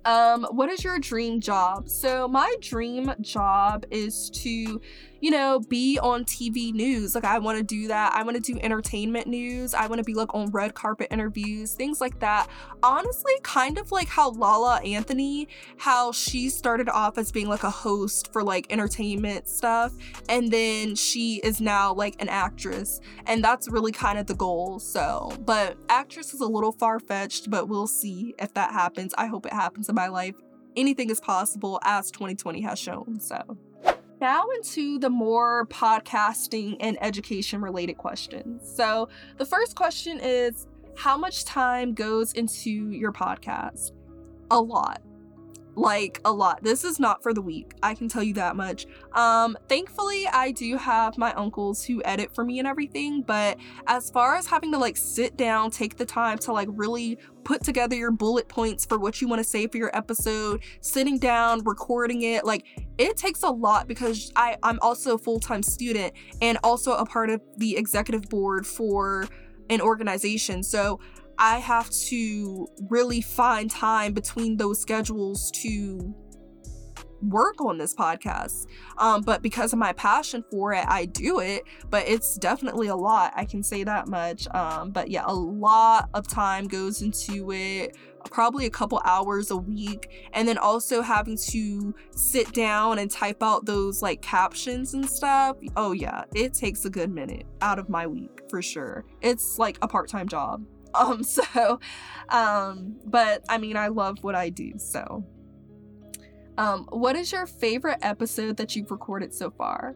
um, what is your dream job? So, my dream job is to, you know, be on TV news. Like, I want to do that. I want to do entertainment news. I want to be like on red carpet interviews, things like that. Honestly, kind of like how Lala Anthony, how she started off as being like a host for like entertainment stuff, and then she is now like an actress. And that's really kind of the goal. So, but actress is a little far fetched, but we'll see if that happens. I hope it happens in my life. Anything is possible, as 2020 has shown. So, now into the more podcasting and education related questions. So, the first question is How much time goes into your podcast? A lot like a lot. This is not for the weak. I can tell you that much. Um thankfully I do have my uncles who edit for me and everything, but as far as having to like sit down, take the time to like really put together your bullet points for what you want to say for your episode, sitting down, recording it, like it takes a lot because I I'm also a full-time student and also a part of the executive board for an organization. So I have to really find time between those schedules to work on this podcast. Um, but because of my passion for it, I do it. But it's definitely a lot. I can say that much. Um, but yeah, a lot of time goes into it. Probably a couple hours a week, and then also having to sit down and type out those like captions and stuff. Oh, yeah, it takes a good minute out of my week for sure. It's like a part time job. Um, so, um, but I mean, I love what I do, so. Um, what is your favorite episode that you've recorded so far?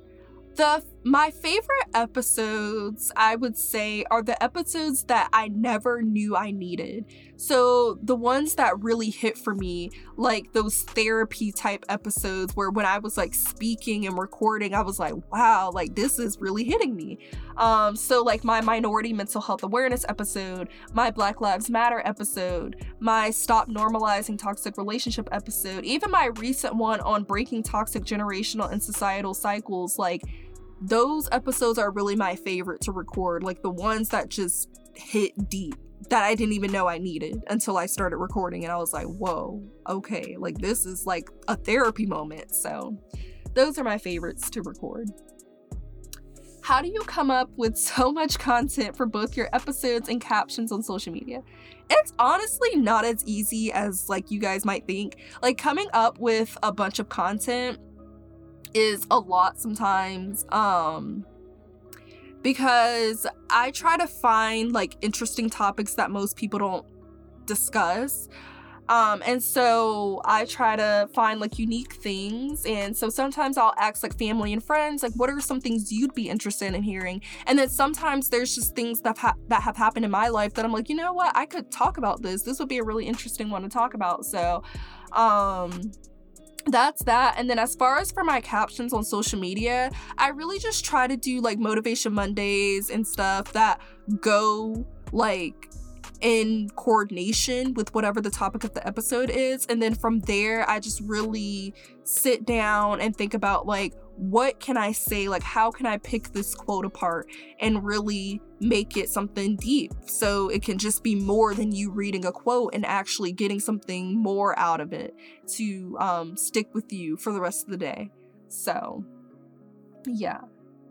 The my favorite episodes, I would say, are the episodes that I never knew I needed. So, the ones that really hit for me, like those therapy type episodes where when I was like speaking and recording, I was like, wow, like this is really hitting me. Um, so like my minority mental health awareness episode, my Black Lives Matter episode, my stop normalizing toxic relationship episode, even my recent one on breaking toxic generational and societal cycles, like those episodes are really my favorite to record, like the ones that just hit deep that I didn't even know I needed until I started recording and I was like, whoa, okay, like this is like a therapy moment. So those are my favorites to record. How do you come up with so much content for both your episodes and captions on social media? It's honestly not as easy as like you guys might think. Like coming up with a bunch of content is a lot sometimes um because I try to find like interesting topics that most people don't discuss Um, and so I try to find like unique things. And so sometimes I'll ask like family and friends, like, what are some things you'd be interested in hearing? And then sometimes there's just things that, ha- that have happened in my life that I'm like, you know what? I could talk about this. This would be a really interesting one to talk about. So, um, that's that. And then as far as for my captions on social media, I really just try to do like motivation Mondays and stuff that go like in coordination with whatever the topic of the episode is. And then from there, I just really sit down and think about like, what can I say? Like, how can I pick this quote apart and really make it something deep so it can just be more than you reading a quote and actually getting something more out of it to um, stick with you for the rest of the day. So, yeah.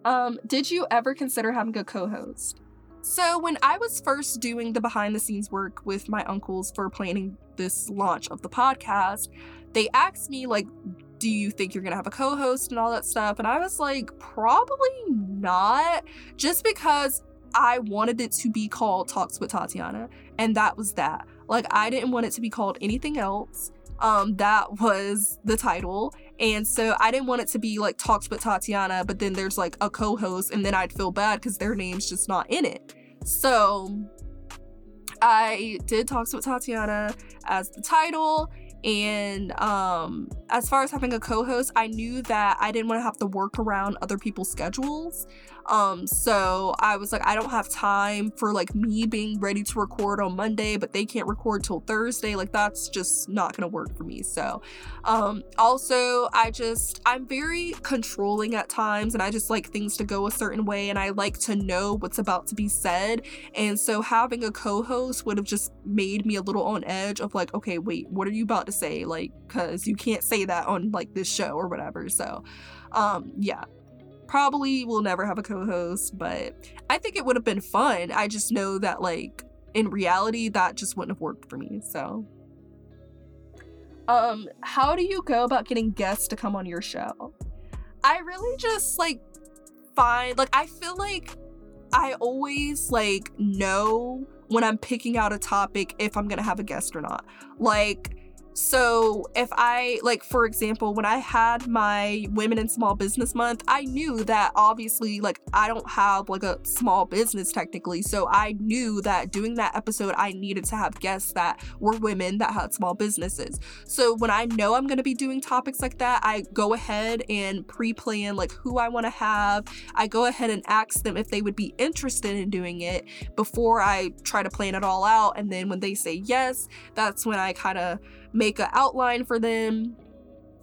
Um, did you ever consider having a co host? So, when I was first doing the behind the scenes work with my uncles for planning this launch of the podcast, they asked me, like, do you think you're gonna have a co host and all that stuff? And I was like, probably not, just because I wanted it to be called Talks with Tatiana, and that was that. Like, I didn't want it to be called anything else. Um, that was the title. And so I didn't want it to be like Talks with Tatiana, but then there's like a co host, and then I'd feel bad because their name's just not in it. So I did Talks with Tatiana as the title. And um, as far as having a co host, I knew that I didn't want to have to work around other people's schedules. Um, so I was like, I don't have time for like me being ready to record on Monday, but they can't record till Thursday. Like that's just not gonna work for me. So um also I just I'm very controlling at times and I just like things to go a certain way and I like to know what's about to be said. And so having a co-host would have just made me a little on edge of like, okay, wait, what are you about to say? Like, cause you can't say that on like this show or whatever. So um yeah probably will never have a co-host, but I think it would have been fun. I just know that like in reality that just wouldn't have worked for me. So um how do you go about getting guests to come on your show? I really just like find like I feel like I always like know when I'm picking out a topic if I'm to have a guest or not. Like so, if I, like, for example, when I had my Women in Small Business Month, I knew that obviously, like, I don't have like a small business technically. So, I knew that doing that episode, I needed to have guests that were women that had small businesses. So, when I know I'm going to be doing topics like that, I go ahead and pre plan, like, who I want to have. I go ahead and ask them if they would be interested in doing it before I try to plan it all out. And then when they say yes, that's when I kind of make an outline for them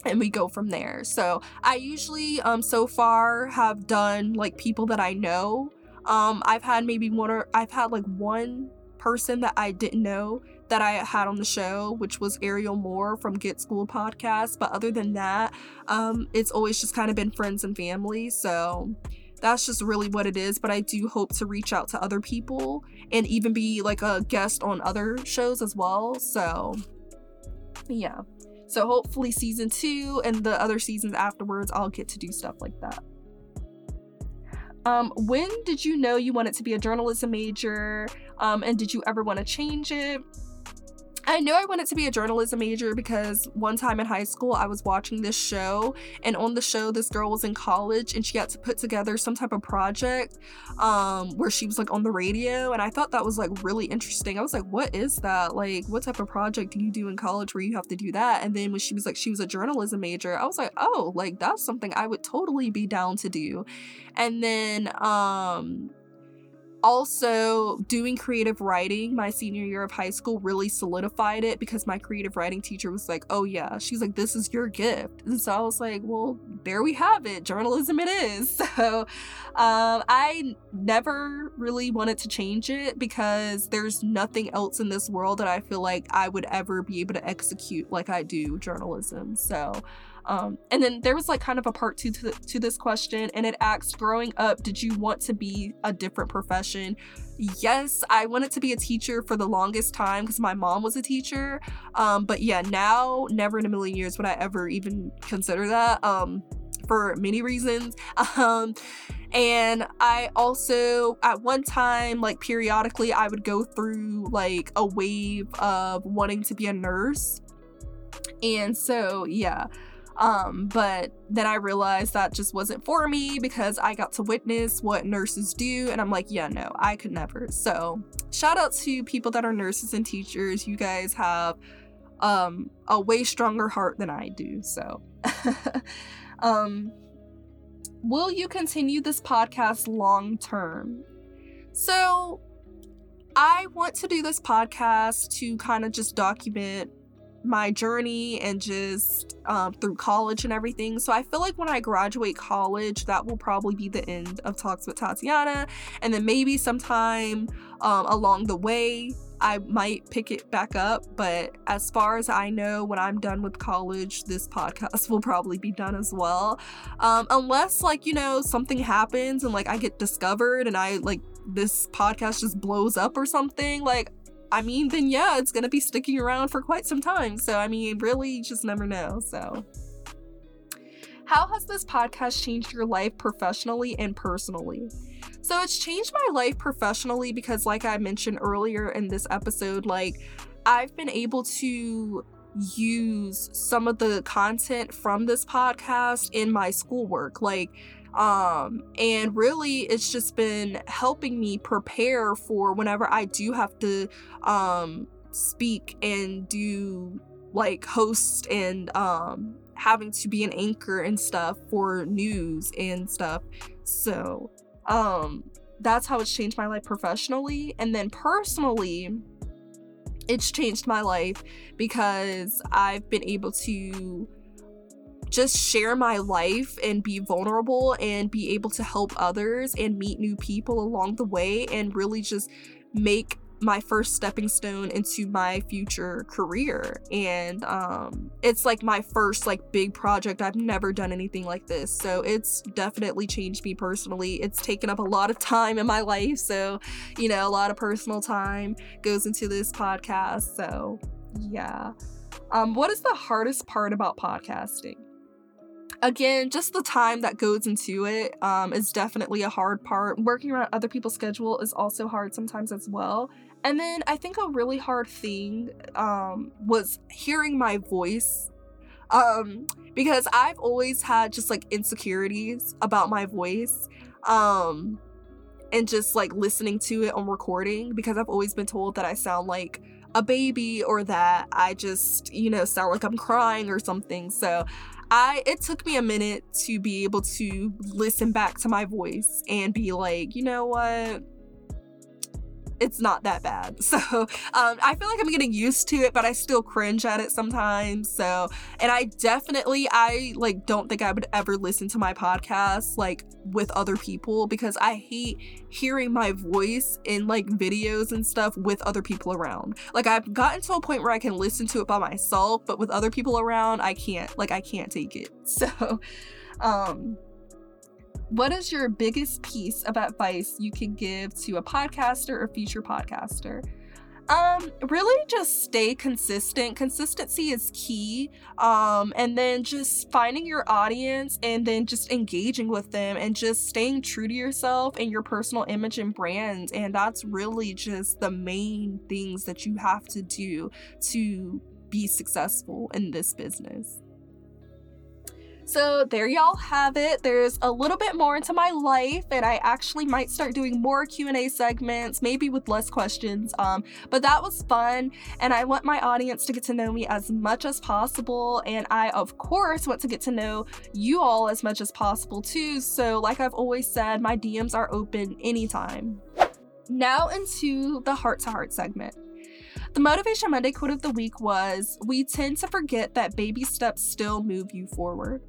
and we go from there. So I usually um so far have done like people that I know. Um I've had maybe one or I've had like one person that I didn't know that I had on the show, which was Ariel Moore from Get School podcast. But other than that, um, it's always just kind of been friends and family. So that's just really what it is. But I do hope to reach out to other people and even be like a guest on other shows as well. So yeah. So hopefully season two and the other seasons afterwards, I'll get to do stuff like that. Um, when did you know you wanted to be a journalism major? Um, and did you ever want to change it? I knew I wanted to be a journalism major because one time in high school I was watching this show and on the show this girl was in college and she had to put together some type of project um where she was like on the radio and I thought that was like really interesting. I was like what is that? Like what type of project do you do in college where you have to do that? And then when she was like she was a journalism major, I was like, "Oh, like that's something I would totally be down to do." And then um also doing creative writing my senior year of high school really solidified it because my creative writing teacher was like oh yeah. She's like this is your gift. And so i was like well there we have it. Journalism it is. So um, i never really wanted to change it because there's nothing else in this world that i feel like i would ever be able to execute like i do journalism. So um, and then there was like kind of a part two to, the, to this question, and it asked, growing up, did you want to be a different profession? Yes, I wanted to be a teacher for the longest time because my mom was a teacher. Um, but yeah, now, never in a million years would I ever even consider that. Um, for many reasons. Um, and I also, at one time, like periodically, I would go through like a wave of wanting to be a nurse. And so, yeah. Um, but then I realized that just wasn't for me because I got to witness what nurses do, and I'm like, yeah, no, I could never. So, shout out to people that are nurses and teachers. You guys have um, a way stronger heart than I do. So, um, will you continue this podcast long term? So, I want to do this podcast to kind of just document my journey and just um, through college and everything. So I feel like when I graduate college, that will probably be the end of Talks with Tatiana. And then maybe sometime um, along the way, I might pick it back up. But as far as I know, when I'm done with college, this podcast will probably be done as well. Um, unless, like, you know, something happens and like I get discovered and I like this podcast just blows up or something. Like, I mean, then yeah, it's gonna be sticking around for quite some time. So, I mean, really, just never know. So, how has this podcast changed your life professionally and personally? So, it's changed my life professionally because, like I mentioned earlier in this episode, like I've been able to use some of the content from this podcast in my schoolwork. Like, um and really it's just been helping me prepare for whenever i do have to um speak and do like host and um having to be an anchor and stuff for news and stuff. So um that's how it's changed my life professionally. And then personally it's changed my life because i've been able to just share my life and be vulnerable and be able to help others and meet new people along the way and really just make my first stepping stone into my future career. And um it's like my first like big project. I've never done anything like this. So it's definitely changed me personally. It's taken up a lot of time in my life. So you know a lot of personal time goes into this podcast. So yeah. Um what is the hardest part about podcasting again, just the time that goes into it um, is definitely a hard part. Working around other people's schedule is also hard sometimes as well. And then I think a really hard thing um, was hearing my voice. Um, because I've always had just like insecurities about my voice. Um, and just like listening to it on recording because I've always been told that I sound like a baby or that I just, you know, sound like I'm crying or something. So I it took me a minute to be able to listen back to my voice and be like, you know what? It's not that bad. So um, I feel like I'm getting used to it, but I still cringe at it sometimes. So, and I definitely, I like don't think I would ever listen to my podcast like with other people because I hate hearing my voice in like videos and stuff with other people around. Like I've gotten to a point where I can listen to it by myself, but with other people around, I can't. Like I can't take it. So, um, what is your biggest piece of advice you can give to a podcaster or future podcaster? Um, really just stay consistent. Consistency is key. Um, and then just finding your audience and then just engaging with them and just staying true to yourself and your personal image and brand. And that's really just the main things that you have to do to be successful in this business. So there y'all have it. There's a little bit more into my life and I actually might start doing more Q&A segments, maybe with less questions. Um, but that was fun and I want my audience to get to know me as much as possible and I of course want to get to know you all as much as possible too. So like I've always said, my DMs are open anytime. Now into the heart to heart segment. The Motivation Monday quote of the week was We tend to forget that baby steps still move you forward.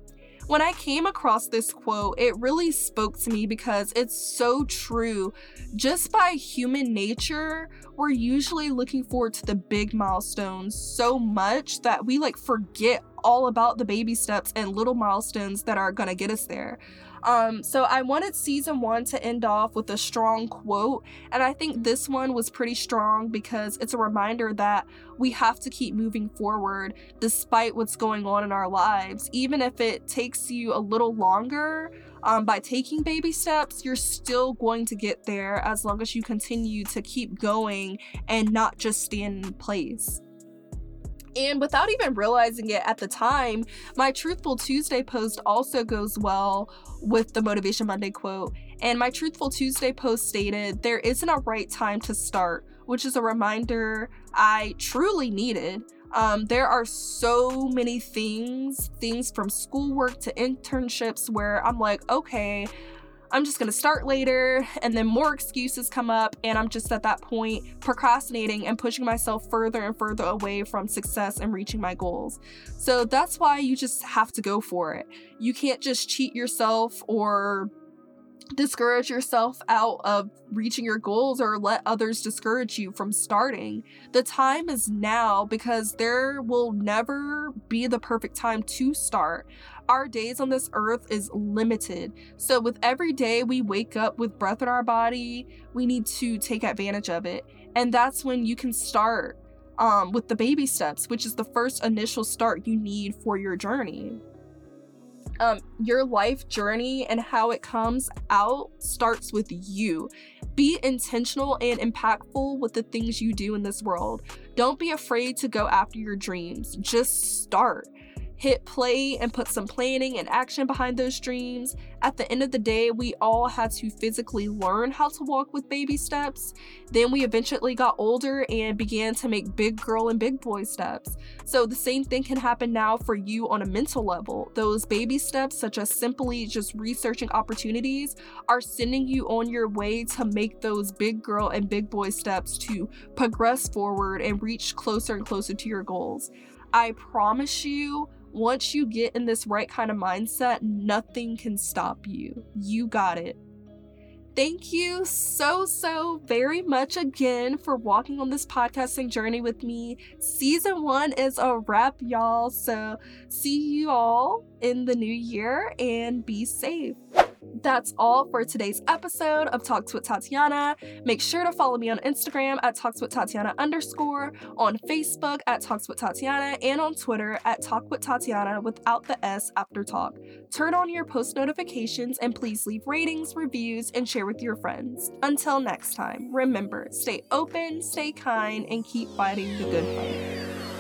When I came across this quote, it really spoke to me because it's so true. Just by human nature, we're usually looking forward to the big milestones so much that we like forget all about the baby steps and little milestones that are gonna get us there. Um, so I wanted season one to end off with a strong quote, and I think this one was pretty strong because it's a reminder that we have to keep moving forward despite what's going on in our lives, even if it takes you a little longer. Um, by taking baby steps, you're still going to get there as long as you continue to keep going and not just stand in place. And without even realizing it at the time, my Truthful Tuesday post also goes well with the Motivation Monday quote. And my Truthful Tuesday post stated, There isn't a right time to start, which is a reminder I truly needed. Um, there are so many things, things from schoolwork to internships, where I'm like, okay, I'm just gonna start later, and then more excuses come up, and I'm just at that point procrastinating and pushing myself further and further away from success and reaching my goals. So that's why you just have to go for it. You can't just cheat yourself or discourage yourself out of reaching your goals or let others discourage you from starting. The time is now because there will never be the perfect time to start. Our days on this earth is limited. So, with every day we wake up with breath in our body, we need to take advantage of it. And that's when you can start um, with the baby steps, which is the first initial start you need for your journey um, your life journey and how it comes out starts with you. Be intentional and impactful with the things you do in this world. Don't be afraid to go after your dreams. Just start hit play and put some planning and action behind those dreams. At the end of the day, we all had to physically learn how to walk with baby steps. Then we eventually got older and began to make big girl and big boy steps. So the same thing can happen now for you on a mental level. Those baby steps, such as simply just researching opportunities, are sending you on your way to make those big girl and big boy steps to progress forward and reach closer and closer to your goals. I promise you, once you get in this right kind of mindset, nothing can stop you. You got it. Thank you so, so very much again for walking on this podcasting journey with me. Season one is a wrap, y'all. So, see you all in the new year and be safe that's all for today's episode of Talks with Tatiana. Make sure to follow me on Instagram at Talks with Tatiana underscore, on Facebook at Talks with Tatiana, and on Twitter at Talk with Tatiana without the S after talk. Turn on your post notifications and please leave ratings, reviews, and share with your friends. Until next time, remember stay open, stay kind, and keep fighting the good fight.